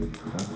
Gracias.